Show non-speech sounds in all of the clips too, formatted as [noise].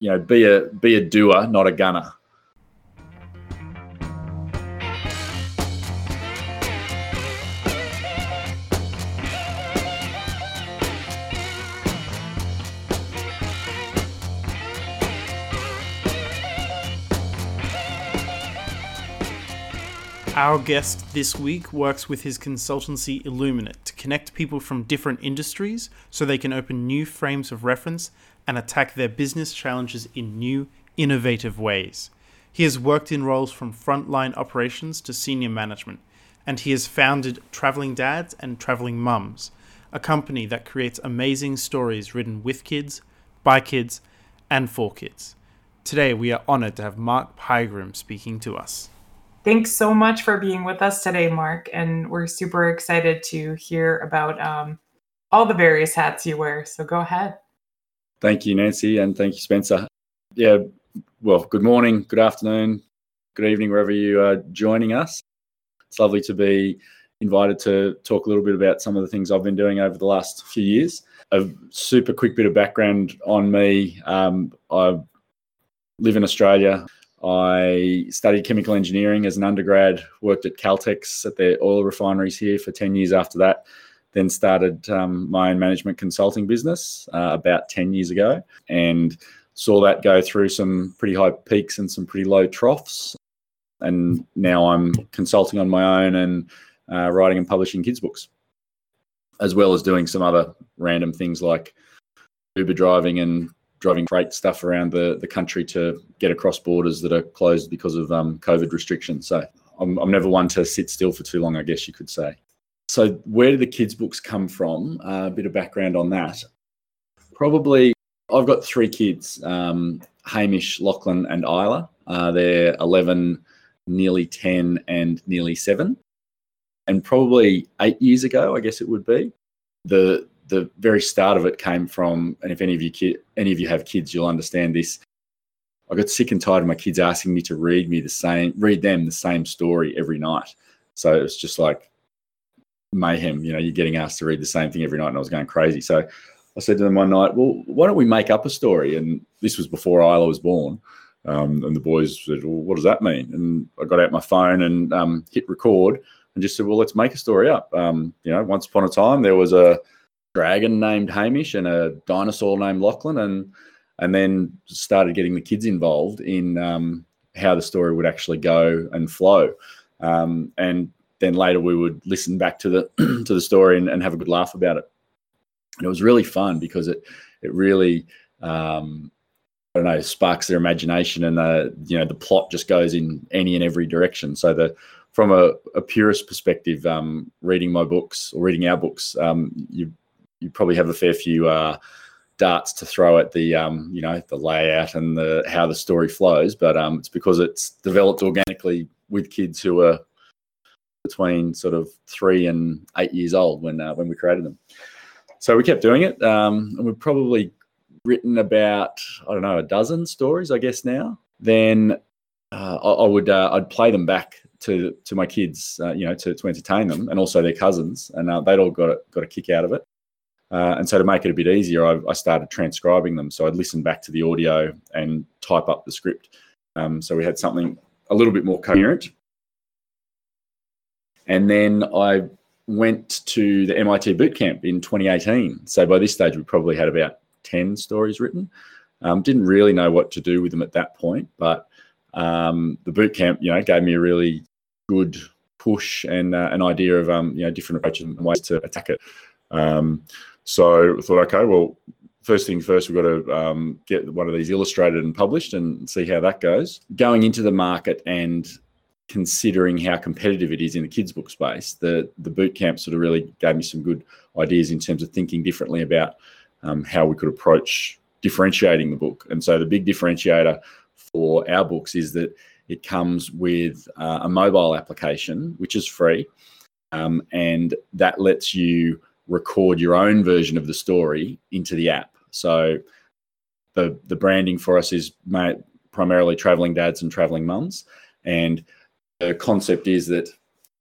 you know, be a be a doer, not a gunner. Our guest this week works with his consultancy Illuminate to connect people from different industries so they can open new frames of reference and attack their business challenges in new, innovative ways. He has worked in roles from frontline operations to senior management, and he has founded Traveling Dads and Traveling Mums, a company that creates amazing stories written with kids, by kids, and for kids. Today, we are honored to have Mark Pygram speaking to us. Thanks so much for being with us today, Mark. And we're super excited to hear about um, all the various hats you wear. So go ahead. Thank you, Nancy, and thank you, Spencer. Yeah, well, good morning, good afternoon, good evening, wherever you are joining us. It's lovely to be invited to talk a little bit about some of the things I've been doing over the last few years. A super quick bit of background on me. Um, I live in Australia. I studied chemical engineering as an undergrad, worked at Caltex at their oil refineries here for 10 years after that, then started um, my own management consulting business uh, about 10 years ago and saw that go through some pretty high peaks and some pretty low troughs. And now I'm consulting on my own and uh, writing and publishing kids' books, as well as doing some other random things like Uber driving and driving freight stuff around the, the country to get across borders that are closed because of um, COVID restrictions. So I'm, I'm never one to sit still for too long, I guess you could say. So, where do the kids' books come from? Uh, a bit of background on that. Probably, I've got three kids um, Hamish, Lachlan, and Isla. Uh, they're 11, nearly 10, and nearly seven. And probably eight years ago, I guess it would be, the the very start of it came from, and if any of you ki- any of you have kids, you'll understand this. I got sick and tired of my kids asking me to read me the same, read them the same story every night. So it was just like mayhem. You know, you're getting asked to read the same thing every night, and I was going crazy. So I said to them one night, "Well, why don't we make up a story?" And this was before Isla was born. Um, and the boys said, "Well, what does that mean?" And I got out my phone and um, hit record and just said, "Well, let's make a story up." Um, you know, once upon a time there was a dragon named Hamish and a dinosaur named Lachlan, and and then started getting the kids involved in um, how the story would actually go and flow. Um, and then later we would listen back to the [clears throat] to the story and, and, have a good laugh about it. And it was really fun because it it really um, I don't know sparks their imagination and the you know the plot just goes in any and every direction. So the from a, a purist perspective, um, reading my books or reading our books, um, you you probably have a fair few uh, darts to throw at the um, you know the layout and the how the story flows, but um, it's because it's developed organically with kids who are between sort of three and eight years old when uh, when we created them. So we kept doing it, um, and we've probably written about I don't know a dozen stories, I guess now. Then uh, I, I, would uh, I'd play them back to to my kids, uh, you know, to, to entertain them, and also their cousins, and uh, they'd all got a, got a kick out of it. Uh, and so to make it a bit easier, I, I, started transcribing them. So I'd listen back to the audio and type up the script. Um, so we had something a little bit more coherent. And then I went to the MIT bootcamp in 2018. So by this stage, we probably had about 10 stories written. Um, didn't really know what to do with them at that point, but um, the bootcamp, you know, gave me a really good push and uh, an idea of um, you know different approaches and ways to attack it. Um, so I thought, okay, well, first thing first, we've got to um, get one of these illustrated and published and see how that goes. Going into the market and considering how competitive it is in the kids book space, the the boot camp sort of really gave me some good ideas in terms of thinking differently about um, how we could approach differentiating the book. And so the big differentiator for our books is that it comes with uh, a mobile application which is free, um, and that lets you record your own version of the story into the app. So the the branding for us is primarily traveling dads and traveling mums, and the concept is that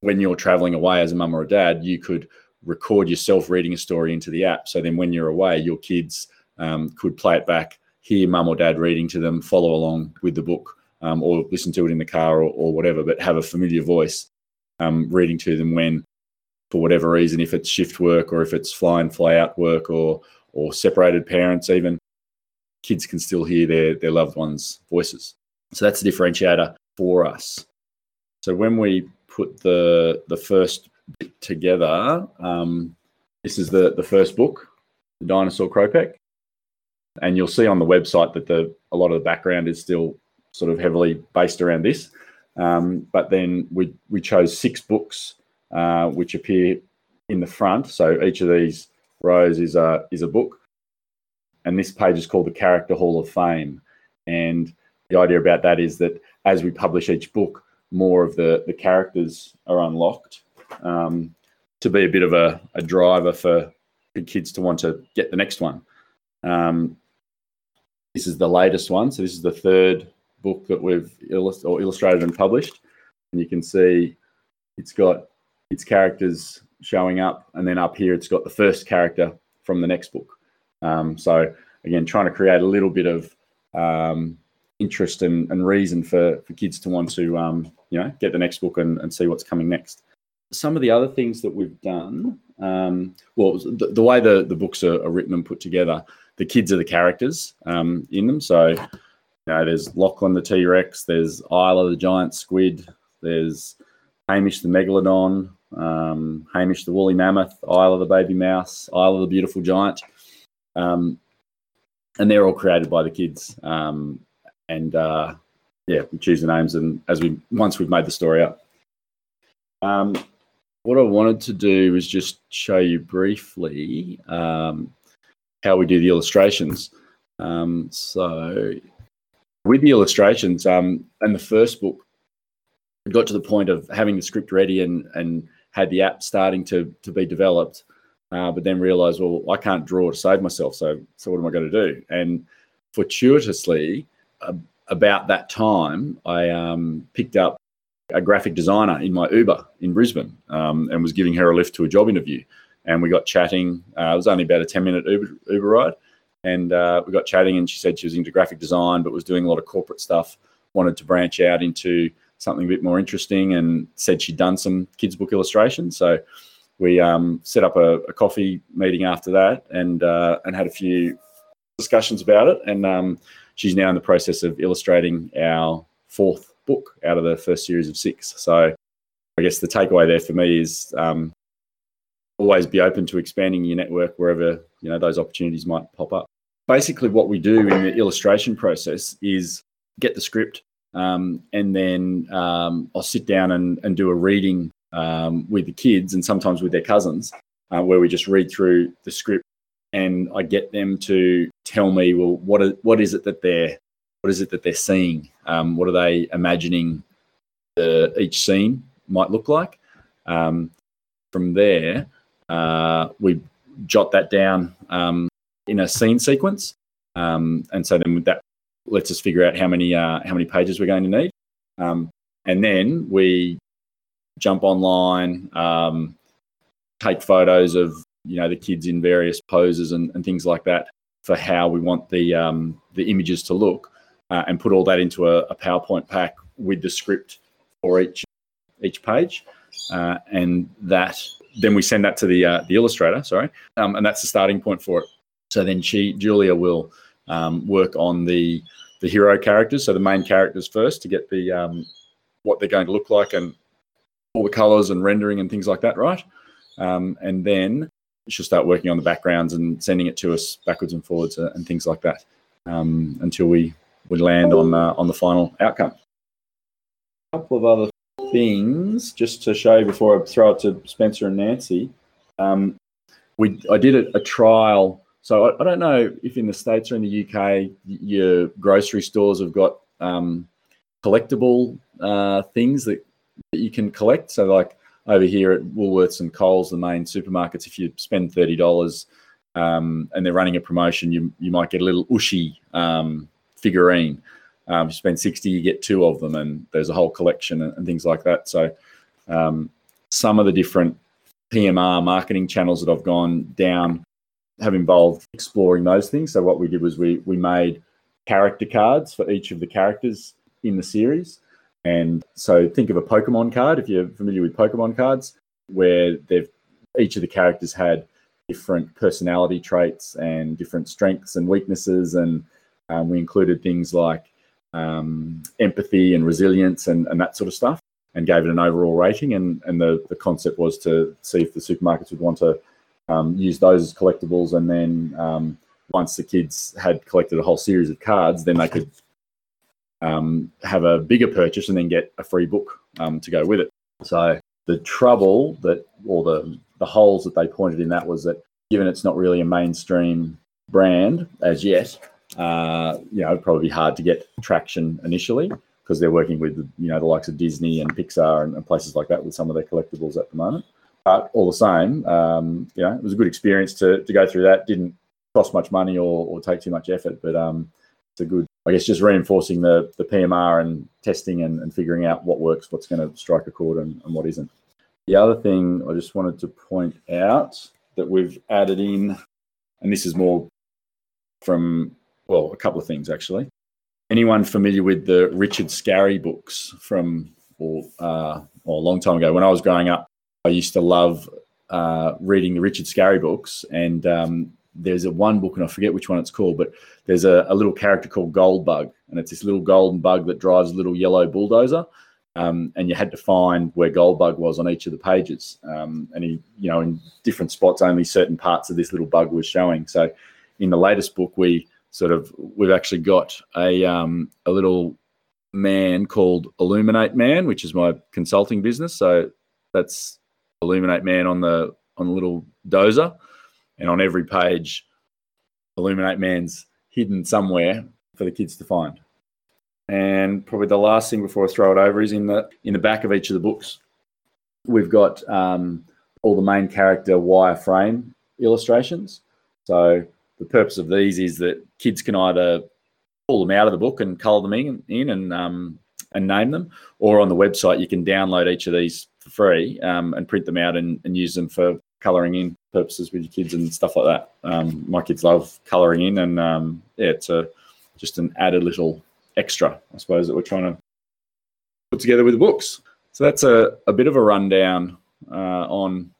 when you're traveling away as a mum or a dad, you could record yourself reading a story into the app. So then when you're away, your kids um, could play it back, hear mum or dad reading to them, follow along with the book, um, or listen to it in the car or, or whatever, but have a familiar voice um, reading to them when, for whatever reason, if it's shift work or if it's fly and fly out work or or separated parents, even kids can still hear their their loved ones' voices. So that's the differentiator for us. So when we put the the first bit together, um, this is the the first book, the Dinosaur Kropek, and you'll see on the website that the a lot of the background is still sort of heavily based around this. Um, but then we we chose six books uh, which appear in the front. So each of these rows is a is a book, and this page is called the Character Hall of Fame. And the idea about that is that as we publish each book, more of the the characters are unlocked um, to be a bit of a, a driver for the kids to want to get the next one. Um, this is the latest one, so this is the third book that we've illust- or illustrated and published, and you can see it's got its characters showing up, and then up here it's got the first character from the next book. Um, so again, trying to create a little bit of um, interest and, and, reason for, for kids to want to um, you know get the next book and, and, see what's coming next. Some of the other things that we've done, um, well, the, the, way the, the books are, are, written and put together, the kids are the characters um, in them. So you know, there's Lachlan the T Rex, there's Isla the giant squid, there's Hamish the megalodon, um, Hamish the woolly mammoth, Isla of the baby mouse, Isla of the beautiful giant, um, and they're all created by the kids. Um, and uh, yeah, we choose the names, and as we once we've made the story up. Um, what I wanted to do was just show you briefly um, how we do the illustrations. Um, so with the illustrations, and the first book, got to the point of having the script ready and and had the app starting to to be developed, uh, but then realised, well, I can't draw to save myself. So so what am I going to do? And fortuitously, uh, about that time, I um, picked up a graphic designer in my Uber in Brisbane um, and was giving her a lift to a job interview. And we got chatting. Uh, it was only about a 10 minute Uber, Uber ride. And uh, we got chatting, and she said she was into graphic design, but was doing a lot of corporate stuff, wanted to branch out into something a bit more interesting and said she'd done some kids book illustrations. So we um, set up a, a, coffee meeting after that and uh, and had a few discussions about it. And um, she's now in the process of illustrating our fourth book out of the first series of six. So I guess the takeaway there for me is um, always be open to expanding your network wherever you know those opportunities might pop up. Basically, what we do in the illustration process is get the script um, and then um, I'll sit down and, and do a reading um, with the kids and sometimes with their cousins, uh, where we just read through the script and I get them to tell me, well, what is, what is it that they're what is it that they're seeing? Um, what are they imagining the, each scene might look like? Um, from there, uh, we jot that down um, in a scene sequence, and so then with that lets us figure out how many uh, how many pages we're going to need, um, and then we jump online, um, take photos of you know the kids in various poses and, and things like that for how we want the um, the images to look, uh, and put all that into a, a, PowerPoint pack with the script for each each page, uh, and that then we send that to the uh, the illustrator. Sorry, um, and that's the starting point for it. So then she Julia will um, work on the the hero characters, so the main characters first to get the um, what they're going to look like and all the colors and rendering and things like that right. Um, and then she'll start working on the backgrounds and sending it to us backwards and forwards uh, and things like that um, until we we land on uh, on the final outcome. A couple of other things just to show you before I throw it to Spencer and Nancy. Um, we I did a, a trial so I, I, don't know if in the states or in the UK, your grocery stores have got um, collectible uh, things that, that you can collect. So like over here at Woolworths and Coles, the main supermarkets, if you spend thirty dollars um, and they're running a promotion, you you might get a little Ooshie um, figurine. Um, you spend sixty, you get two of them, and there's a whole collection and, and things like that. So um, some of the different PMR marketing channels that I've gone down have involved exploring those things. So what we did was we we made character cards for each of the characters in the series. And so think of a Pokemon card if you're familiar with Pokemon cards, where they've each of the characters had different personality traits and different strengths and weaknesses, and um, we included things like um, empathy and resilience and, and that sort of stuff, and gave it an overall rating. And and the the concept was to see if the supermarkets would want to um, use those as collectibles, and then um, once the kids had collected a whole series of cards, then they could um, have a bigger purchase and then get a free book um, to go with it. So the trouble that, or the the holes that they pointed in that was that given it's not really a mainstream brand as yet, uh, you know, probably hard to get traction initially because they're working with you know the likes of Disney and Pixar and, and, places like that with some of their collectibles at the moment. But all the same, um, you know, it was a good experience to to go through that. Didn't cost much money or, or take too much effort, but um, it's a good, I guess, just reinforcing the the PMR and testing and, and figuring out what works, what's going to strike a chord, and, and what isn't. The other thing I just wanted to point out that we've added in, and this is more from well, a couple of things actually. Anyone familiar with the Richard Scarry books from or, uh, or a long time ago when I was growing up? I used to love uh, reading the Richard Scarry books, and um, there's a one book, and I forget which one it's called, but there's a, a, little character called Goldbug, and it's this little golden bug that drives a little yellow bulldozer. Um, and you had to find where Goldbug was on each of the pages. Um, and he, you know, in different spots, only certain parts of this little bug was showing. So, in the latest book, we sort of we've actually got a um, a little man called Illuminate Man, which is my consulting business. So that's Illuminate Man on the on the little dozer and on every page, Illuminate Man's hidden somewhere for the kids to find. And probably the last thing before I throw it over is in the in the back of each of the books, we've got um, all the main character wireframe illustrations. So the purpose of these is that kids can either pull them out of the book and colour them in, in and um, and name them, or on the website you can download each of these for free um, and print them out and, and use them for colouring in purposes with your kids and stuff like that. Um, my kids love colouring in, and um, yeah, it's a just an added little extra, I suppose, that we're trying to put together with the books. So that's a, a bit of a rundown uh, on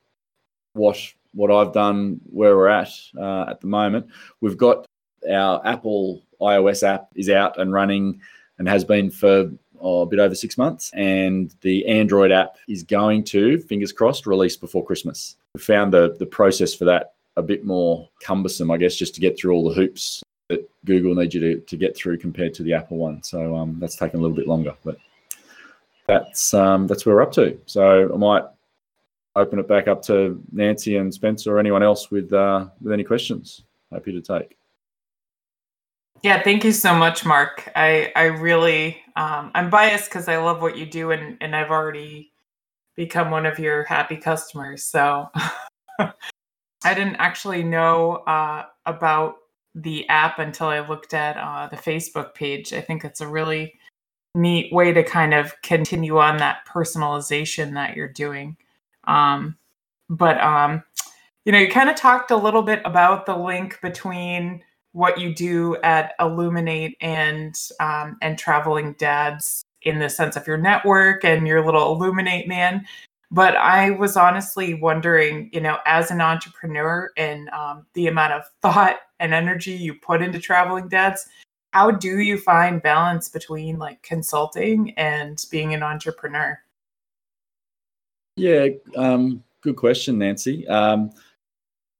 what what I've done, where we're at uh, at the moment. We've got our Apple iOS app is out and running and has been for oh, a bit over six months. And the Android app is going to, fingers crossed, release before Christmas. We found the, the process for that a bit more cumbersome, I guess, just to get through all the hoops that Google needs you to, to get through compared to the Apple one. So um, that's taken a little bit longer, but that's um, that's where we're up to. So I might open it back up to Nancy and Spencer or anyone else with uh, with any questions. Happy to take. Yeah, thank you so much, Mark. I I really um, I'm biased because I love what you do, and and I've already become one of your happy customers. So [laughs] I didn't actually know uh, about the app until I looked at uh, the Facebook page. I think it's a really neat way to kind of continue on that personalization that you're doing. Um, but um, you know, you kind of talked a little bit about the link between what you do at Illuminate and um, and traveling dads in the sense of your network and your little Illuminate man. But I was honestly wondering, you know, as an entrepreneur and um, the amount of [laughs] thought and energy you put into traveling dads, how do you find balance between like consulting and being an entrepreneur? Yeah, um, good question, Nancy. Um,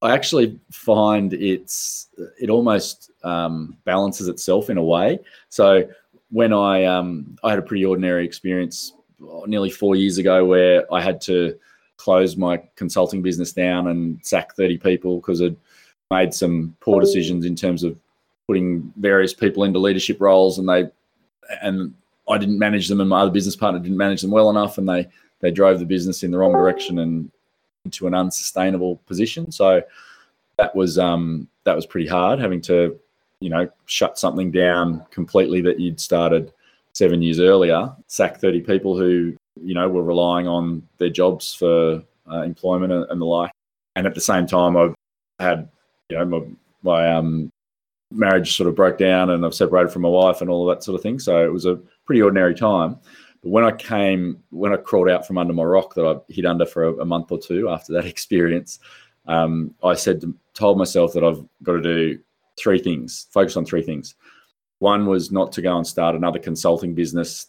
I actually find it's it almost um, balances itself in a way. So when I um, I had a pretty ordinary experience oh, nearly four years ago where I had to close my consulting business down and sack 30 people because I'd made some poor decisions in terms of putting various people into leadership roles and they and I didn't manage them and my other business partner didn't manage them well enough and they they drove the business in the wrong direction and into an unsustainable position. So that was um, that was pretty hard having to you know shut something down completely that you'd started seven years earlier, sack thirty people who you know were relying on their jobs for uh, employment and, and, the like, and at the same time I've had you know my, my um marriage sort of broke down and I've separated from my wife and all of that sort of thing. So it was a pretty ordinary time. But when I came, when I crawled out from under my rock that I hid under for a, a month or two after that [laughs] experience, um, I said, to, told myself that I've got to do three things, focus on three things. One was not to go and start another consulting business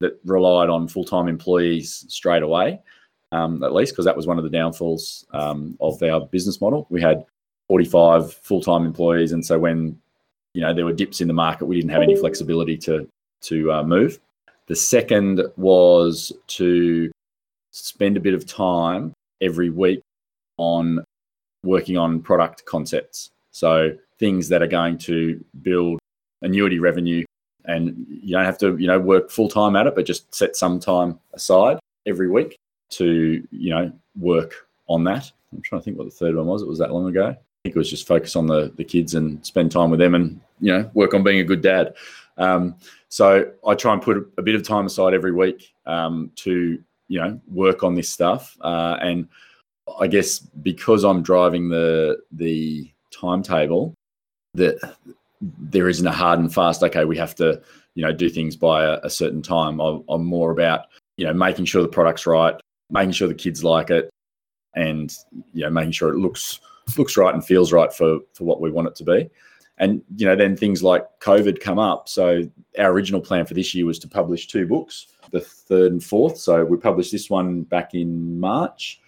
that relied on full time employees straight away, um, at least, because that was one of the downfalls um, of our business model. We had 45 full time employees. And so when you know there were dips in the market, we didn't have any flexibility to to uh, move. The second was to spend a bit of time every week on working on product concepts. So things that are going to build annuity revenue and you don't have to, you know, work full time at it, but just set some time aside every week to, you know, work on that. I'm trying to think what the third one was. It was that long ago. I think it was just focus on the the kids and spend time with them and, you know, work on being a good dad. Um, so I try and put a bit of time aside every week um, to you know work on this stuff, uh, and I guess because I'm driving the the timetable, that there isn't a hard and fast. Okay, we have to you know do things by a, a certain time. I'm, I'm more about you know making sure the product's right, making sure the kids like it, and you know making sure it looks looks right and feels right for for what we want it to be and you know then things like covid come up. So our original plan for this year was to publish two books the third and fourth. So we published this one back in march.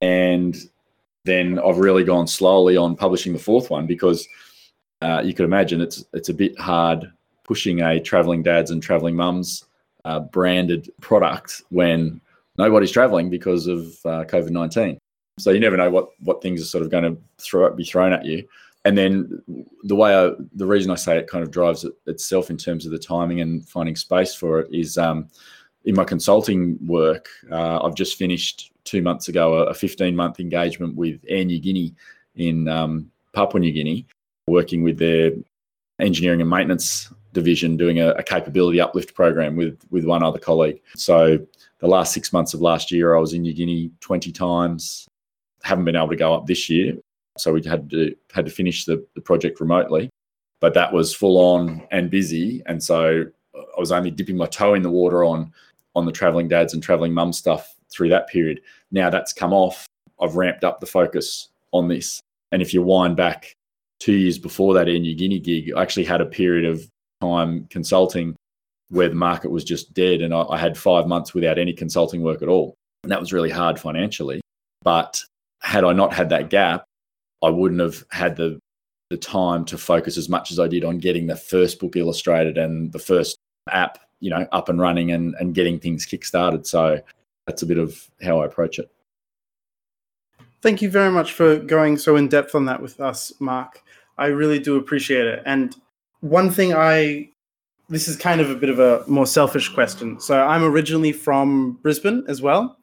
And then i've really gone slowly on publishing the fourth one because uh, you could imagine it's it's a bit hard pushing a traveling dads and traveling mums uh, branded product when nobody's traveling because of uh, covid-19 so you never know what what things are sort of going to throw be thrown at you and then the way I, the reason I say it kind of drives it itself in terms of the timing and finding space for it is um, in my consulting work. Uh, I've just finished two months ago a, 15 month engagement with Air Niugini in um, Papua New Guinea, working with their engineering and maintenance division, doing a, a capability uplift program with with one other colleague. So the last six months of last year, I was in New Guinea 20 times. Haven't been able to go up this year so we had to had to finish the, the project remotely. But that was full on and busy, and so I was only dipping my toe in the water on on the traveling dads and traveling mum stuff through that period. Now that's come off. I've ramped up the focus on this. And if you wind back two years before that in Air Guinea gig, I actually had a period of time consulting where the market was just dead. And I, I, had five months without any consulting work at all. And that was really hard financially. But had I not had that gap, I wouldn't have had the the time to focus as much as I did on getting the first book illustrated and the first app, you know, up and running and, and getting things kickstarted. So that's a bit of how I approach it. Thank you very much for going so in depth on that with us, Mark. I really do appreciate it. And one thing I this is kind of a bit of a more selfish question. So I'm originally from Brisbane as well.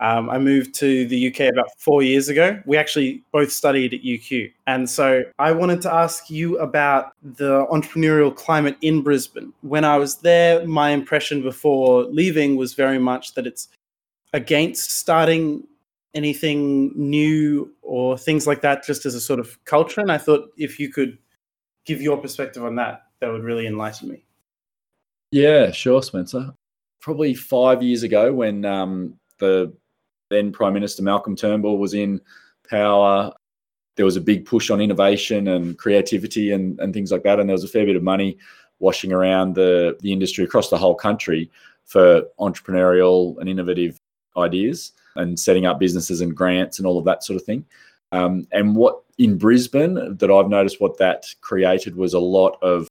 Um, I moved to the UK about four years ago. We actually both studied at UQ. And so I wanted to ask you about the entrepreneurial climate in Brisbane. When I was there, my impression before leaving was very much that it's against starting anything new or things like that, just as a sort of culture. And I thought if you could give your perspective on that, that would really enlighten me. Yeah, sure, Spencer. Probably five years ago when um, the then Prime Minister Malcolm Turnbull was in power. There was a big push on innovation and creativity and, and things like that. And there was a fair bit of money washing around the, the industry across the whole country for entrepreneurial and innovative ideas and setting up businesses and grants and all of that sort of thing. Um, and what in Brisbane that I've noticed what that created was a lot of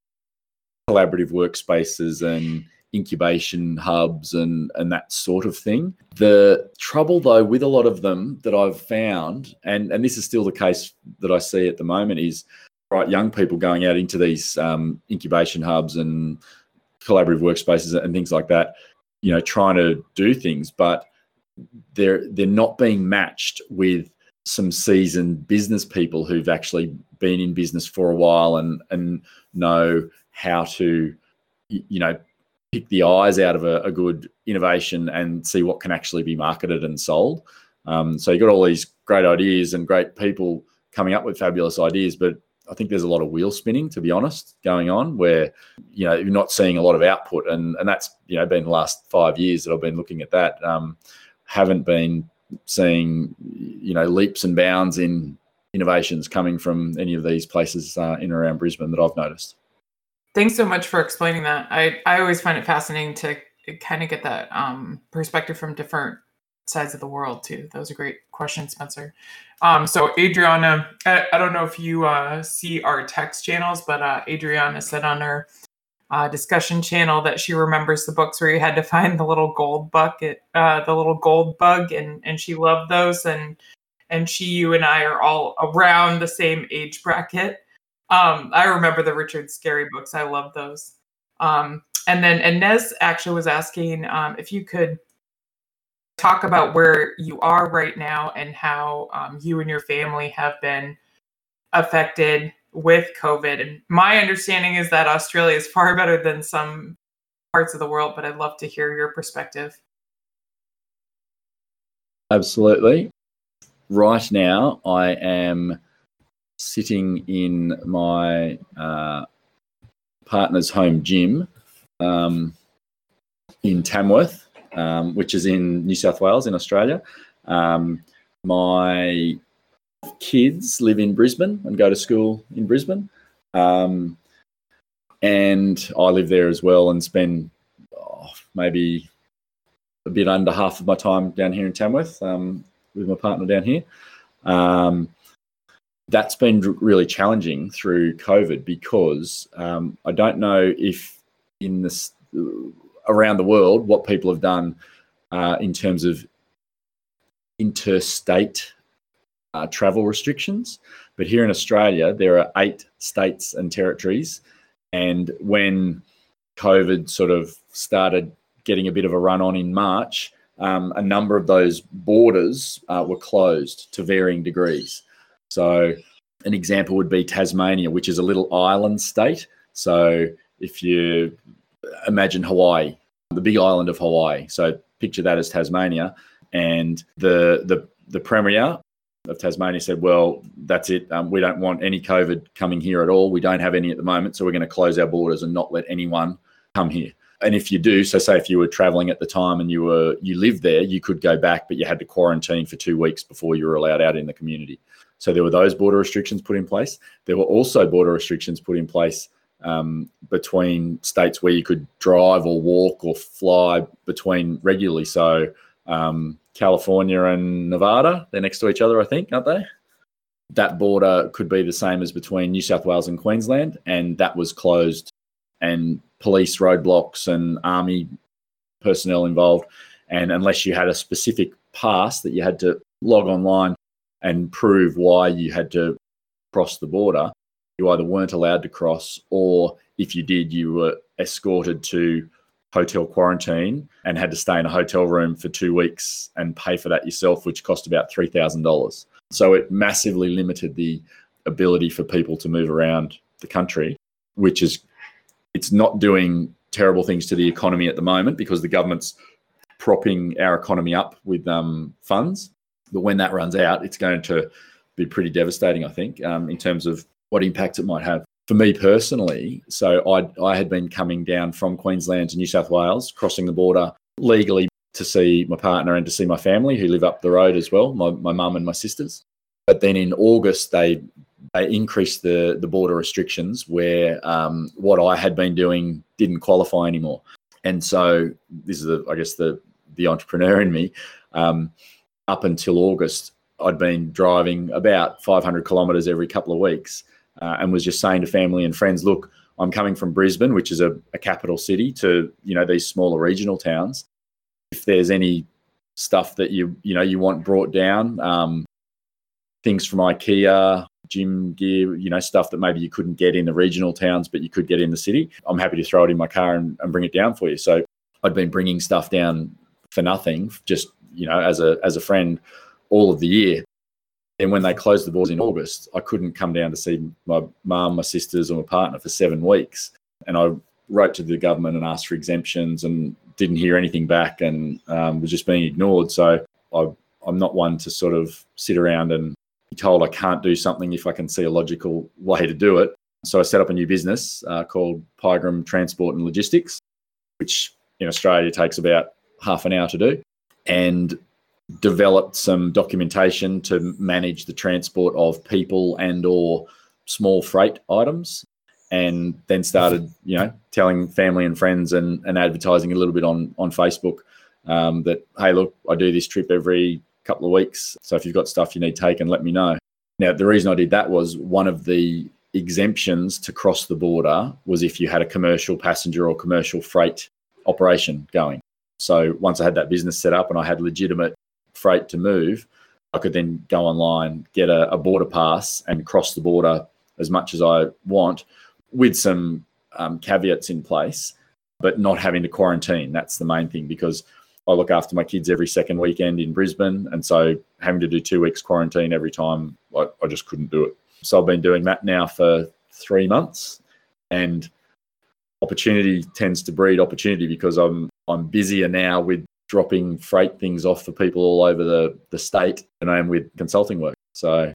collaborative workspaces and incubation hubs and and that sort of thing. The trouble though with a lot of them that I've found, and and this is still the case that I see at the moment, is right young people going out into these um, incubation hubs and collaborative workspaces and things like that. You know, trying to do things, but they're they're not being matched with some seasoned business people who've actually been in business for a while and and know how to you know pick the eyes out of a, a, good innovation and see what can actually be marketed and sold. Um, so you got all these great ideas and great people coming up with fabulous ideas, but I think there's a lot of wheel spinning, to be honest, going on where you know you're not seeing a lot of output, and and that's you know been the last five years that I've been looking at that. Um, haven't been seeing you know leaps and bounds in innovations coming from any of these places uh, in around Brisbane that I've noticed. Thanks so much for explaining that. I I always find it fascinating to kind of get that um, perspective from different sides of the world too. That was a great question, Spencer. Um, so Adriana, I, I, don't know if you uh, see our text channels, but uh, Adriana said on her uh, discussion channel that she remembers the books where you had to [laughs] find the little gold bucket, uh, the little gold bug, and and she loved those. And and she, you, and I are all around the same age bracket. Um, I remember the Richard Scarry books. I love those. Um, and then Inez actually was asking um, if you could talk about where you are right now and how um, you and your family have been affected with COVID. And my understanding is that Australia is [laughs] far better than some parts of the world, but I'd love to hear your perspective. Absolutely. Right now, I am sitting in my uh, partner's home gym um, in Tamworth, um, which is in New South Wales in Australia. Um, my kids live in Brisbane and go to school in Brisbane. Um, and I live there as well and spend oh, maybe a bit under half of my time down here in Tamworth um, with my partner down here. Um, that's been really challenging through COVID because um, I don't know if in this around the world what people have done uh, in terms of interstate uh, travel restrictions. But here in Australia, there are eight states and territories. And when COVID sort of started getting a bit of a run on in March, um, a number of those borders uh, were closed to varying degrees. So, an example would be Tasmania, which is a little island state. So, if you imagine Hawaii, the big island of Hawaii. So picture that as Tasmania. And the the the premier of Tasmania said, "Well, that's it. Um, we don't want any COVID coming here at all. We don't have any at the moment, so we're going to close our borders and not let anyone come here." And if you do, so say if you were traveling at the time and you were you lived there, you could go back, but you had to quarantine for two weeks before you were allowed out in the community. So there were those border restrictions put in place. There were also border restrictions put in place um, between states where you could drive or walk or fly between regularly. So um, California and Nevada, they're next to each other, I think, aren't they? That border could be the same as between New South Wales and Queensland, and that was closed, and police roadblocks and army personnel involved. And unless you had a specific pass that you had to log online and prove why you had to cross the border, you either weren't allowed to cross or if you did, you were escorted to hotel quarantine and had to stay in a hotel room for two weeks and pay for that yourself, which cost about $3,000. So it massively limited the ability for people to move around the country, which is, it's not doing terrible things to the economy at the moment because the government's propping our economy up with um, funds. But when that runs out, it's going to be pretty devastating, I think, um, in terms of what impact it might have. For me personally, so I I had been coming down from Queensland to New South Wales, crossing the border legally to see my partner and to see my family who live up the road as well, my my mum and my sisters. But then in August they they increased the the border restrictions where um, what I had been doing didn't qualify anymore. And so this is the I guess the the entrepreneur in me. Um, up until August, I'd been driving about 500 kilometres every couple of weeks uh, and was just saying to family and friends, look, I'm coming from Brisbane, which is a, a capital city, to you know these smaller regional towns. If there's any stuff that you you know you want brought down, um, things from IKEA, gym gear, you know stuff that maybe you couldn't get in the regional towns, but you could get in the city. I'm happy to throw it in my car and, and bring it down for you. So I'd been bringing stuff down for nothing, just you know as a as a friend all of the year. And when they closed the borders in August, I couldn't come down to see my mum, my sisters, or my partner for seven weeks. And I wrote to the government and asked for exemptions and didn't hear anything back and um, was just being ignored. So I, I'm not one to sort of sit around and be told I can't do something if I can see a logical way to do it. So I set up a new business uh, called Pygram Transport and Logistics, which in Australia takes about half an hour to do, and developed some documentation to manage the transport of people and or small freight items and then started you know telling family and friends and, and advertising a little bit on on facebook um, that hey look i do this trip every couple of weeks so if you've got stuff you need taken let me know. Now the reason i did that was one of the exemptions to cross the border was if you had a commercial passenger or commercial freight operation going so once i had that business set up and i had legitimate freight to move, I could then go online, get a, a border pass, and cross the border as much as I want with some um, caveats in place, but not having to quarantine. That's the main thing because I look after my kids every second weekend in Brisbane. And so having to do two weeks quarantine every time, I, I just couldn't do it. So I've been doing that now for three months. And opportunity tends to breed opportunity because I'm I'm busier now with dropping freight things off for people all over the, the state and I am with consulting work. So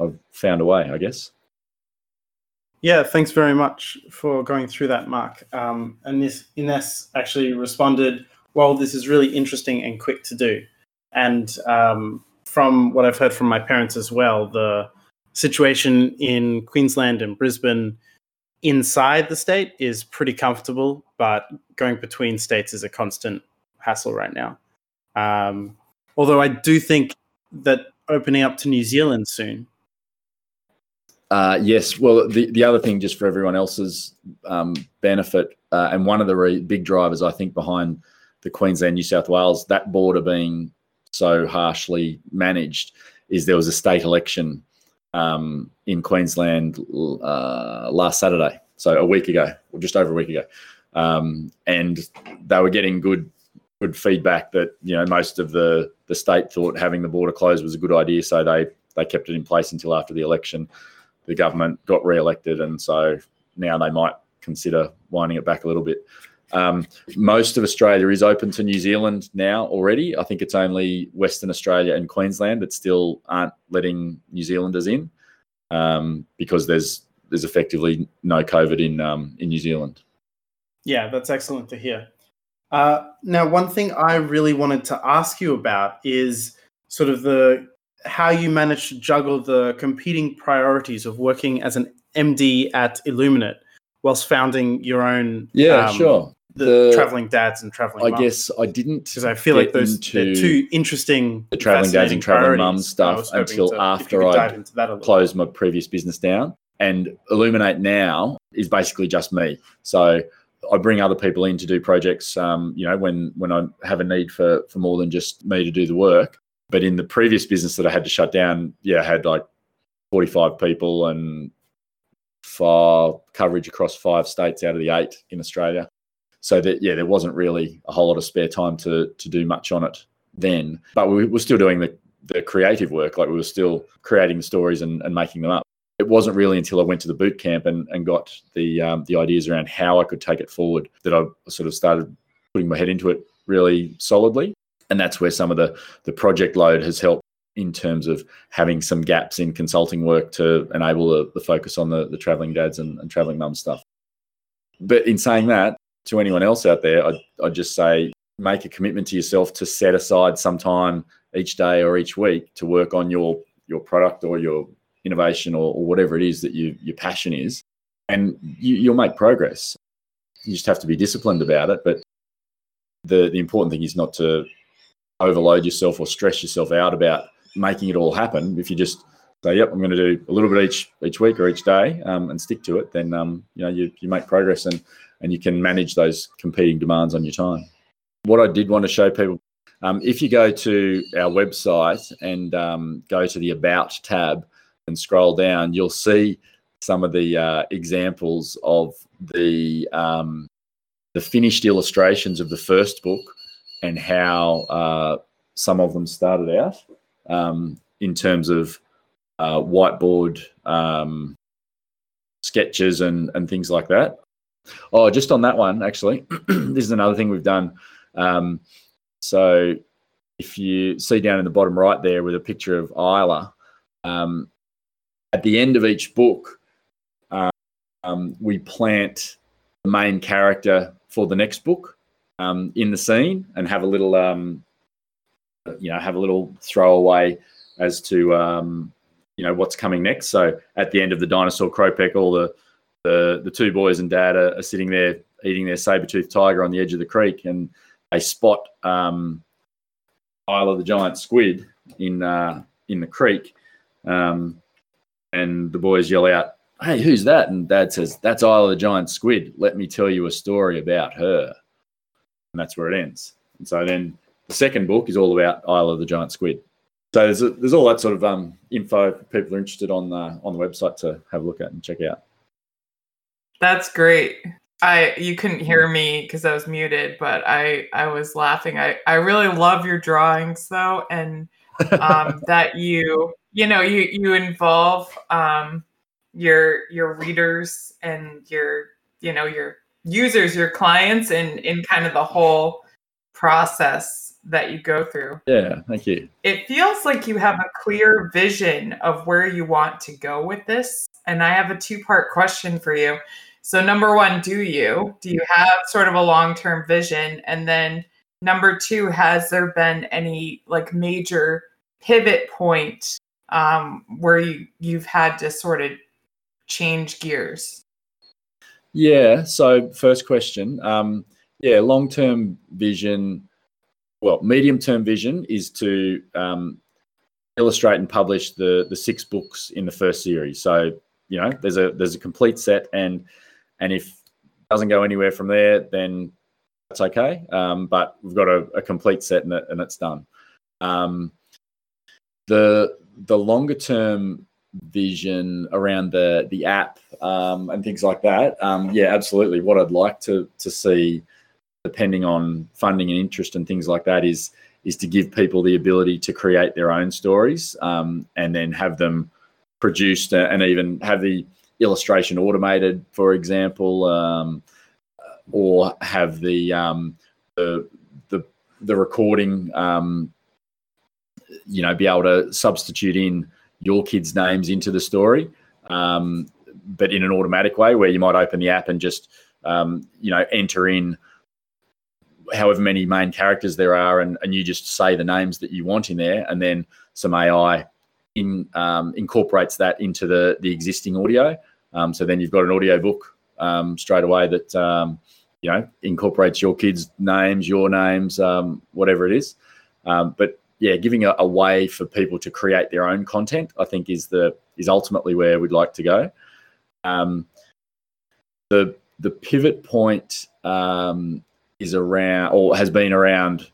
I've found a way, I guess. Yeah, thanks very much for going through that, Mark. Um, and this Ines actually responded, "Well, this is really interesting and quick to do." And um, from what I've heard from my parents as well, the situation in Queensland and Brisbane inside the state is pretty comfortable, but going between states is a constant hassle right now. Um, although I do think that opening up to New Zealand soon. Uh, yes. Well, the, the other thing, just for everyone else's um, benefit, uh, and one of the re- big drivers, I think, behind the Queensland New South Wales, that border being so harshly managed, is there was a state election um, in Queensland uh, last Saturday, so a week ago, or just over a week ago. Um, and they were getting good good feedback that you know most of the the state thought having the border closed was a good idea, so they they kept it in place until after the election. The government got re-elected, and so now they might consider winding it back a little bit. Um, most of Australia is open to New Zealand now already. I think it's only Western Australia and Queensland that still aren't letting New Zealanders in um, because there's there's effectively no COVID in um, in New Zealand. Yeah, that's excellent to hear. Uh, now, one thing I really wanted to ask you about is sort of the how you managed to juggle the competing priorities of working as an MD at Illuminate whilst founding your own. Yeah, um, sure. The, the, traveling dads and traveling. I mums. guess I didn't because I feel like those they're two interesting. The traveling dads and traveling mums stuff until to, after I closed my previous business down. And Illuminate now is basically just me. So I bring other people in to do projects. Um, you know, when when I have a need for for more than just me to do the work. But in the previous business that I had to shut down, yeah, I had like 45 people and far coverage across five states out of the eight in Australia. So that yeah, there wasn't really a whole lot of spare time to to do much on it then. But we were still doing the the creative work, like we were still creating the stories and, and making them up it wasn't really until I went to the boot camp and, and got the um, the ideas around how I could take it forward that I sort of started putting my head into it really solidly. And that's where some of the the project load has helped in terms of having some gaps in consulting work to enable the, the focus on the, the traveling dads and, and traveling mum stuff. But in saying that, to anyone else out there, I'd, I'd just say make a commitment to yourself to set aside some time each day or each week to work on your your product or your innovation or, or whatever it is that you, your passion is, and you, you'll make progress. You just have to be disciplined about it. But the the important thing is not to overload yourself or stress yourself out about making it all happen. If you just say, "Yep, I'm going to do a little bit each each week or each day," um, and stick to it, then um, you know you you make progress and and you can manage those competing demands on your time. What I did want to show people, um, if you go to our website and um, go to the About tab, and scroll down, you'll see some of the uh, examples of the um, the finished illustrations of the first book and how uh, some of them started out um, in terms of uh, whiteboard um, sketches and and things like that. Oh, just on that one, actually, [clears throat] this is another thing we've done. Um, so if you see down in the bottom right there with a picture of Isla, um, at the end of each book, um, we plant the main character for the next book um, in the scene and have a little, um, you know, have a little throwaway as to um, you know what's coming next. So at the end of the dinosaur Kropeck, all the the, the two boys and dad are, are sitting there eating their saber-toothed tiger on the edge of the creek, and they spot um, Isle of the Giant Squid in uh, in the creek, um, and the boys yell out, "Hey, who's that?" And Dad says, "That's Isle of the Giant Squid. Let me tell you a story about her." And that's where it ends. And so then the second book is all about Isle of the Giant Squid. So there's, a, there's all that sort of um, info people are interested on uh, on the website to have a look at and check out. That's great. I you couldn't hear me because I was muted, but I I was laughing. I I really love your drawings though, and um, [laughs] that you you know you you involve um, your your readers and your you know your users, your clients, in in kind of the whole process that you go through. Yeah, thank you. It feels like you have a clear vision of where you want to go with this, and I have a two part question for you. So, number one, do you? Do you have sort of a long term vision? And then, number two, has there been any like major pivot point um, where you, you've had to sort of change gears? Yeah. So, first question. Um, yeah, long term vision. Well, medium term vision is to um, illustrate and publish the the six books in the first series. So, you know, there's a there's a complete set, and and if it doesn't go anywhere from there, then that's okay. Um, but we've got a, a, complete set and, it, and it's done. Um, the the longer term vision around the the app um, and things like that, um, yeah, absolutely. What I'd like to to see, depending on funding and interest and things like that, is is to give people the ability to create their own stories um, and then have them produced and even have the illustration automated, for example, um, or have the, um, the the the recording, um, you know, be able to substitute in your kids' names into the story, um, but in an automatic way, where you might open the app and just um, you know enter in however many main characters there are, and, and you just say the names that you want in there, and then some AI in, um, incorporates that into the the existing audio, um, so then you've got an audio book um, straight away that um, you know incorporates your kids' names, your names, um, whatever it is. Um, but yeah, giving a, a, way for people to create their own content, I think, is the is ultimately where we'd like to go. Um, the the pivot point is around or has been around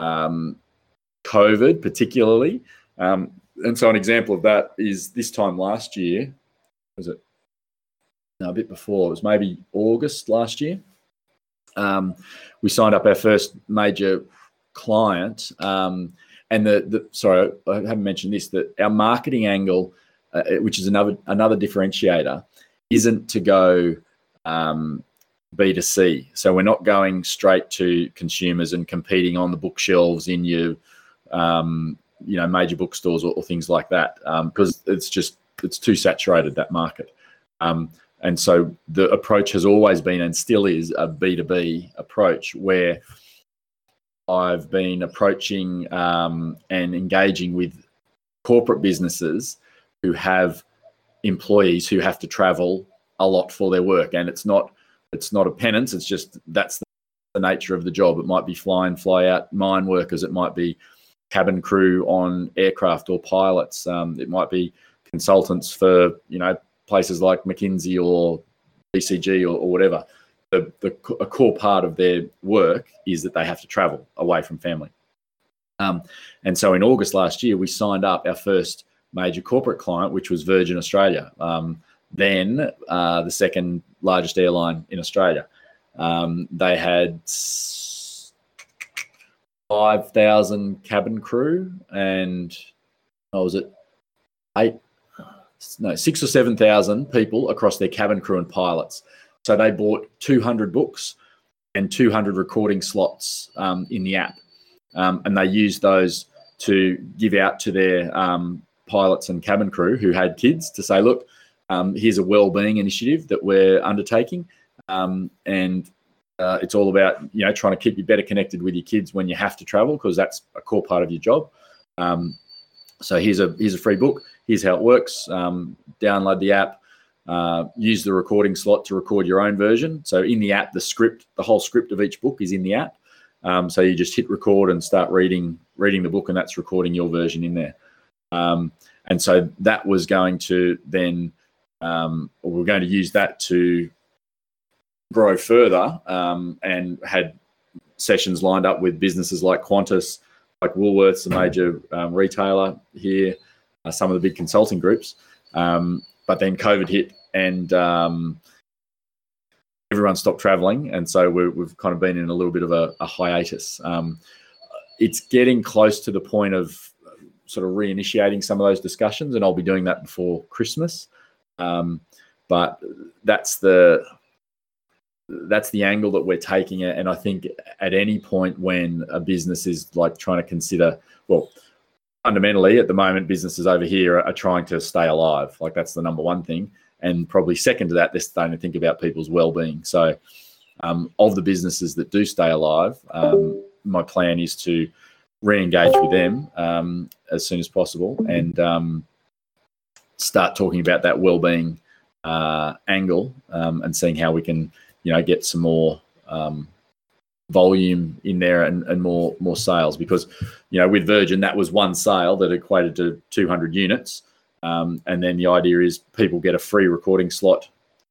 COVID, particularly. and so, an example of that is this time last year. Was it no, a bit before. It was maybe August last year. Um, we signed up our first major client, um, and the, the sorry, I haven't mentioned this that our marketing angle, uh, which is another another differentiator, isn't to go um, B2C. So we're not going straight to consumers and competing on the bookshelves in your um, you know major bookstores or, or things like that because um, it's just it's too saturated that market. Um, and so the approach has always been and still is a B2B approach where I've been approaching um, and engaging with corporate businesses who have employees who have to travel a lot for their work. And it's not it's not a penance, it's just that's the nature of the job. It might be fly in, fly out mine workers, it might be cabin crew on aircraft or pilots, um, it might be consultants for, you know, places like McKinsey or BCG or, or whatever, the, the, a core part of their work is that they have to travel away from family. Um, and so in August last year, we signed up our first major corporate client, which was Virgin Australia, um, then uh, the second largest airline in Australia. Um, they had 5,000 cabin crew and, what was it, eight, no six or seven thousand people across their cabin crew and pilots. So they bought 200 books and 200 recording slots um, in the app, um, and they used those to give out to their um, pilots and cabin crew who had kids to say, look, um, here's a well-being initiative that we're undertaking, um, and uh, it's all about you know trying to keep you better connected with your kids when you have to travel because that's a core part of your job. Um, so here's a here's a free book. Here's how it works. Um, download the app. Uh, use the recording slot to record your own version. So in the app, the script, the whole script of each book is in the app. Um, so you just hit record and start reading reading the book, and that's recording your version in there. Um, and so that was going to then, um, we're going to use that to grow further, um, and had sessions lined up with businesses like Qantas, like Woolworths, a major um, retailer here, uh, some of the big consulting groups. Um, but then COVID hit, and everyone stopped traveling, and so we have kind of been in a little bit of a, a hiatus. Um, it's getting close to the point of sort of reinitiating some of those discussions, and I'll be doing that before Christmas. Um, but that's the that's the angle that we're taking it, and I think at any point when a business is like trying to consider, well, fundamentally at the moment, businesses over here are, trying to stay alive. Like that's the number one thing and probably second to that, they're starting to think about people's well-being. So, um, of the businesses that do stay alive, um, my plan is to re-engage with them um, as soon as possible and um, start talking about that well-being uh, angle um, and seeing how we can, you know, get some more um, volume in there and, and more more sales because, you know, with Virgin that was one sale that equated to 200 units. Um, and then the idea is people get a free recording slot,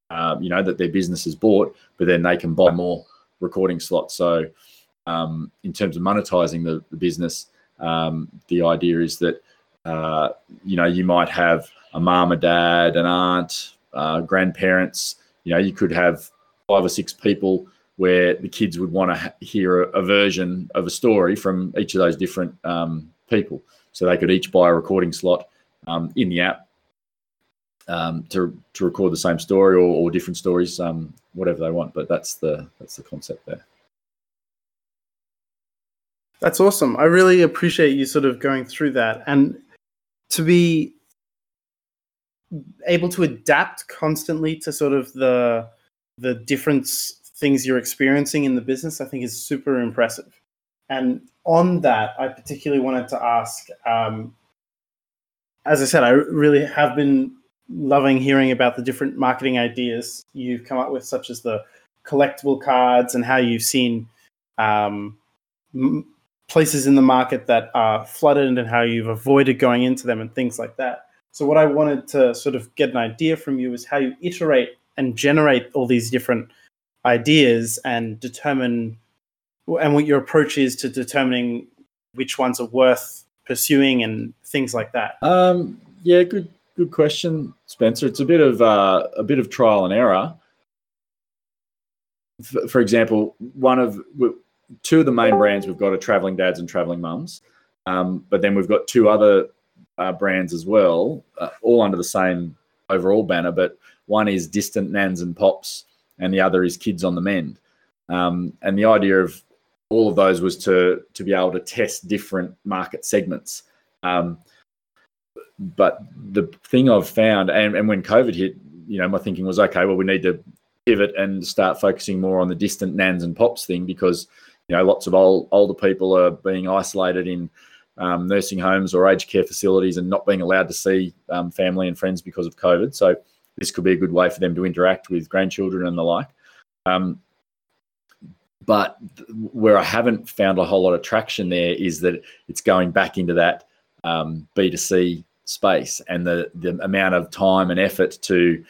um, you know, that their business has bought, but then they can buy more recording slots. So, um, in terms of monetizing the, the business, um, the idea is that, uh, you know, you might have a mom, a dad, an aunt, uh, grandparents. You know, you could have five or six people where the kids would want to hear a, a, version of a story from each of those different um, people. So they could each buy a recording slot um, in the app um, to to record the same story or, or different stories, um, whatever they want. But that's the that's the concept there. That's awesome. I really appreciate you sort of going through that and to be able to adapt constantly to sort of the the different things you're experiencing in the business. I think is super impressive. And on that, I particularly wanted to ask um, as I said, I really have been loving hearing about the different marketing ideas you've come up with, such as the collectible cards and how you've seen um, m- places in the market that are flooded and how you've avoided going into them and things like that. So, what I wanted to sort of get an idea from you is how you iterate and generate all these different ideas and determine and what your approach is to determining which ones are worth pursuing and things like that? Um, yeah, good good question, Spencer. It's a bit of uh, a bit of trial and error. For, example, one of two of the main brands we've got are traveling dads and traveling mums, um, but then we've got two other uh, brands as well, uh, all under the same overall banner. But one is Distant Nans and Pops, and the other is Kids on the Mend. Um, and the idea of all of those was to to be able to test different market segments. Um, but the thing I've found, and, and when COVID hit, you know, my thinking was, okay, well, we need to pivot and start focusing more on the distant nans and pops thing because, you know, lots of old older people are being isolated in um, nursing homes or aged care facilities and not being allowed to see um, family and friends because of COVID. So this could be a good way for them to interact with grandchildren and the like. Um, but where I haven't found a whole lot of traction there is that it's going back into that um, B2C space and the, the amount of time and effort to,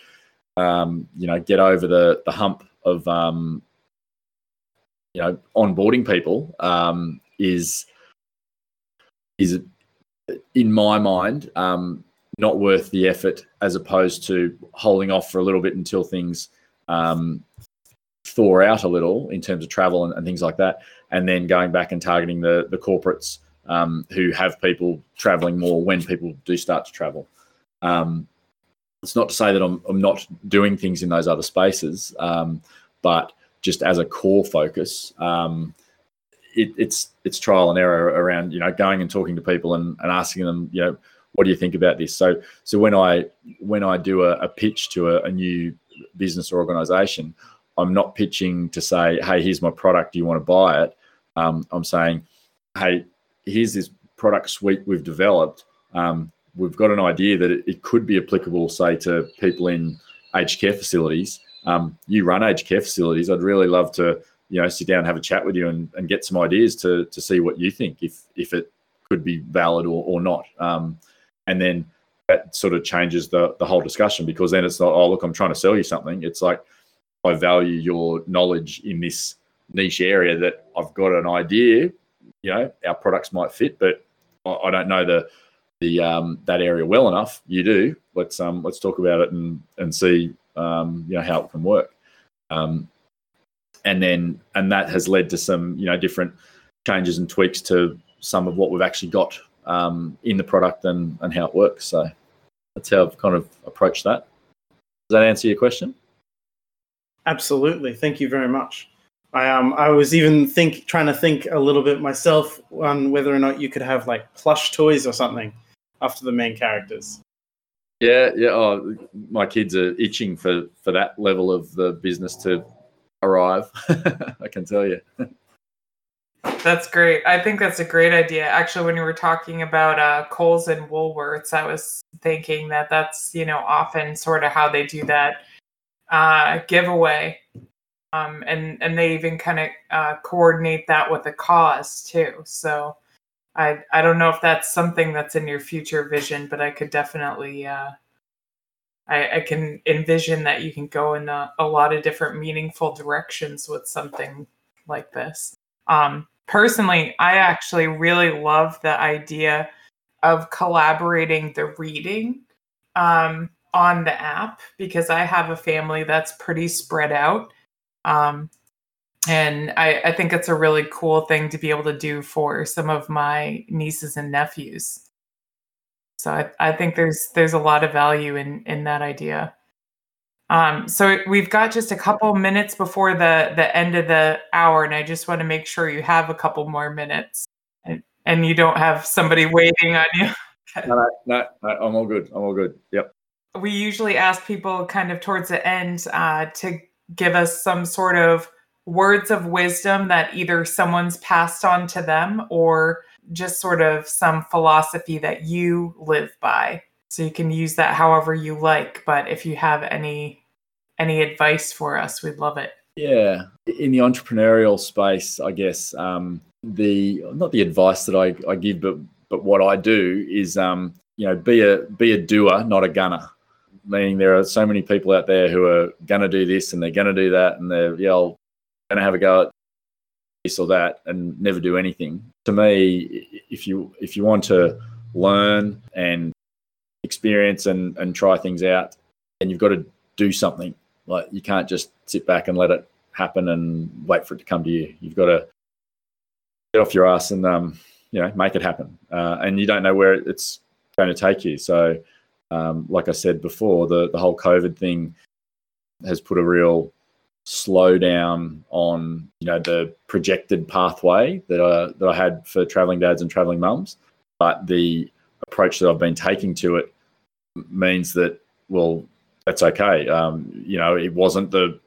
um, you know, get over the, the hump of, um, you know, onboarding people um, is, is in my mind, um, not worth the effort as opposed to holding off for a little bit until things um, thaw out a little in terms of travel and, and things like that, and then going back and targeting the the corporates um, who have people traveling more when people do start to travel. Um, it's not to say that I'm, I'm, not doing things in those other spaces, um, but just as a core focus, um, it, it's it's trial and error around you know going and talking to people and, and asking them you know what do you think about this? So, so when I when I do a, a pitch to a, a, new business or organization, I'm not pitching to say, "Hey, here's my product. Do you want to buy it?" Um, I'm saying, "Hey, here's this product suite we've developed. Um, we've got an idea that it, it, could be applicable, say, to people in aged care facilities. Um, you run aged care facilities. I'd really love to, you know, sit down and have a chat with you and, and get some ideas to to see what you think if if it could be valid or, or not. Um, and then that sort of changes the the whole discussion because then it's not, oh look, I'm trying to sell you something. It's like I value your knowledge in this niche area that I've got an idea. You know, our products might fit, but I, I don't know the the um, that area well enough. You do. Let's um let's talk about it and and see um you know how it can work. Um, and then and that has led to some you know different changes and tweaks to some of what we've actually got um, in the product and, and how it works. So that's how I've kind of approached that. Does that answer your question? Absolutely. Thank you very much. I um I was even think trying to think a little bit myself on whether or not you could have like plush toys or something after the main characters. Yeah, yeah. Oh, my kids are itching for for that level of the business to arrive. [laughs] I can tell you. That's great. I think that's a great idea. Actually, when you were talking about uh, Coles and Woolworths, I was thinking that that's you know often sort of how they do that uh, giveaway, um, and and they even kind of uh, coordinate that with a cause too. So I I don't know if that's something that's in your future vision, but I could definitely uh, I, I can envision that you can go in a, a lot of different meaningful directions with something like this. Um, personally, I actually really love the idea of collaborating the reading um, on the app because I have a family that's pretty spread out. Um, and I, I think it's a really cool thing to be able to do for some of my nieces and nephews. So I, I think there's there's a lot of value in in that idea. Um, so we've got just a couple minutes before the the end of the hour, and I just want to make sure you have a couple more minutes, and, and you don't have somebody waiting on you. no, no, no, I'm all good. I'm all good. Yep. We usually ask people kind of towards the end uh, to give us some sort of words of wisdom that either someone's passed on to them or just sort of some philosophy that you live by so you can use that however you like but if you have any any advice for us we'd love it. Yeah. In the entrepreneurial space i guess um, the not the advice that I, I give but but what i do is um, you know be a be a doer not a gunner. Meaning there are so many people out there who are to do this and they're to do that and they're yeah going to have a go at this or that and never do anything. To me if you if you want to learn and experience and, and try things out, and you've got to do something. Like you can't just sit back and let it happen and wait for it to come to you. You've got to get off your ass and um, you know make it happen. Uh, and you don't know where it's going to take you. So, um, like I said before, the the whole COVID thing has put a real slowdown on you know the projected pathway that I that I had for traveling dads and traveling mums. But the approach that I've been taking to it means that well that's okay. Um, you know, it wasn't the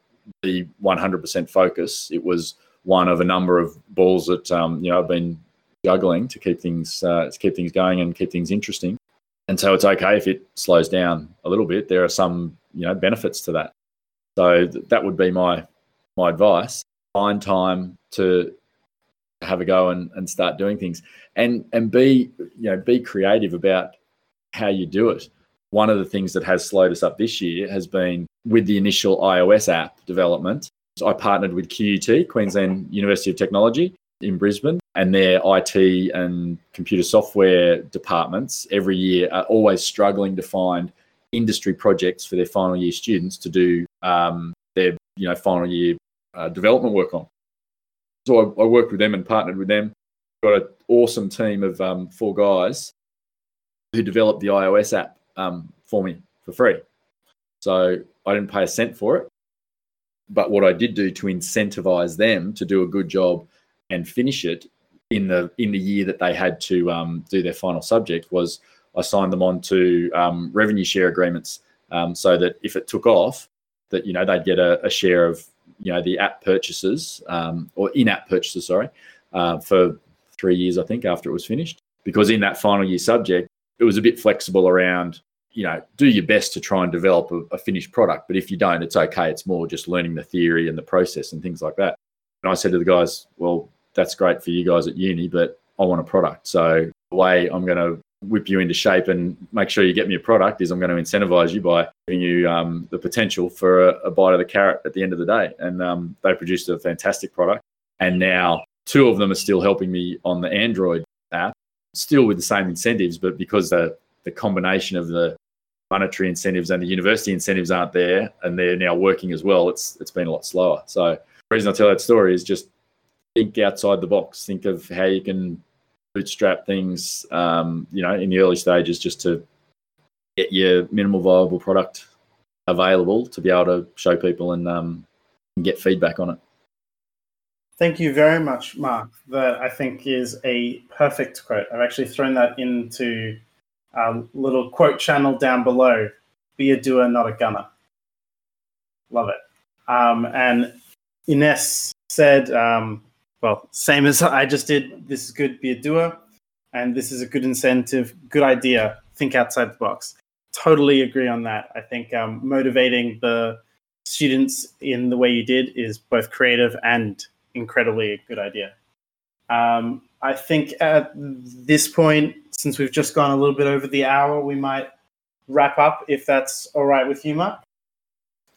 the 100% focus. It was one of a number of balls that um, you know I've been juggling to keep things uh, to keep things going and keep things interesting. And so it's okay if it slows down a little bit. There are some you know benefits to that. So th- that would be my my advice. Find time to have a go and, and start doing things and and be you know be creative about how you do it one of the things that has slowed us up this year has been with the initial iOS app development. So I partnered with QUT, Queensland University of Technology in Brisbane, and their IT and computer software departments every year are always struggling to find industry projects for their final year students to do um, their you know final year uh, development work on. So I, I, worked with them and partnered with them. Got an awesome team of um, four guys who developed the iOS app um, for me for free. So I didn't pay a cent for it. But what I did do to incentivize them to do a good job and finish it in the in the year that they had to um, do their final subject was I signed them on to um, revenue share agreements um, so that if it took off, that you know they'd get a, a share of you know the app purchases um, or in-app purchases, sorry, uh, for three years I think after it was finished. Because in that final year subject, it was a bit flexible around you know do your best to try and develop a, a finished product, but if you don't, it's okay. It's more just learning the theory and the process and things like that. And I said to the guys, well, that's great for you guys at uni, but I want a product. So the way I'm going to whip you into shape and make sure you get me a product is I'm going to incentivize you by giving you um, the potential for a, a, bite of the carrot at the end of the day. And um, they produced a fantastic product. And now two of them are still helping me on the Android app, still with the same incentives, but because the, the combination of the monetary incentives and the university incentives aren't there and they're now working as well, it's it's been a lot slower. So the reason I tell that story is just think outside the box, think of how you can bootstrap things, um, you know, in the early stages just to get your minimal viable product available to be able to show people and, um, and get feedback on it. Thank you very much, Mark. That I think is a perfect quote. I've actually thrown that into a little quote channel down below. Be a doer, not a gunner. Love it. Um, and Ines said, um, well, same as I just did. This is good. Be a doer, and this is a good incentive. Good idea. Think outside the box. Totally agree on that. I think um, motivating the students in the way you did is both creative and incredibly a good idea. Um, I think at this point, since we've just gone a little bit over the hour, we might wrap up if that's all right with you, Mark.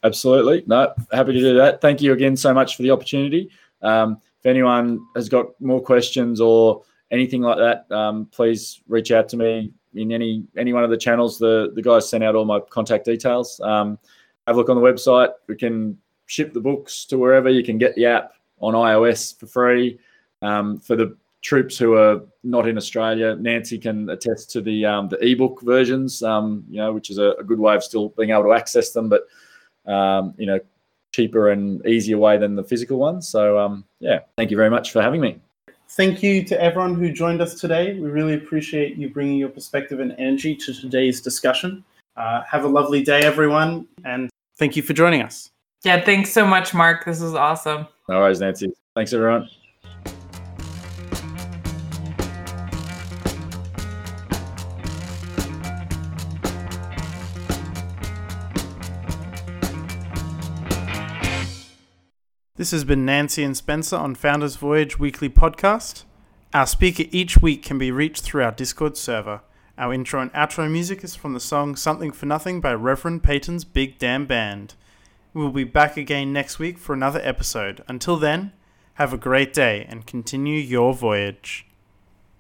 Absolutely. No, happy to do that. Thank you again so much for the opportunity. Um, if anyone has got more questions or anything like that, um, please reach out to me in any any one of the channels. The the guys sent out all my contact details. Um, have a look on the website. We can ship the books to wherever. You can get the app on iOS for free. Um, for the troops who are not in Australia, Nancy can attest to the um, the ebook versions. Um, you know, which is a, a, good way of still being able to access them, but um, you know, cheaper and easier way than the physical ones. So, um, yeah, thank you very much for having me. Thank you to everyone who joined us today. We really appreciate you bringing your perspective and energy to today's discussion. Uh, have a lovely day, everyone, and thank you for joining us. Yeah, thanks so much, Mark. This was awesome. No worries, Nancy. Thanks, everyone. This has been Nancy and Spencer on Founders Voyage Weekly Podcast. Our speaker each week can be reached through our Discord server. Our intro and outro music is from the song Something for Nothing by Reverend Peyton's Big Damn Band. We'll be back again next week for another episode. Until then, have a great day and continue your voyage.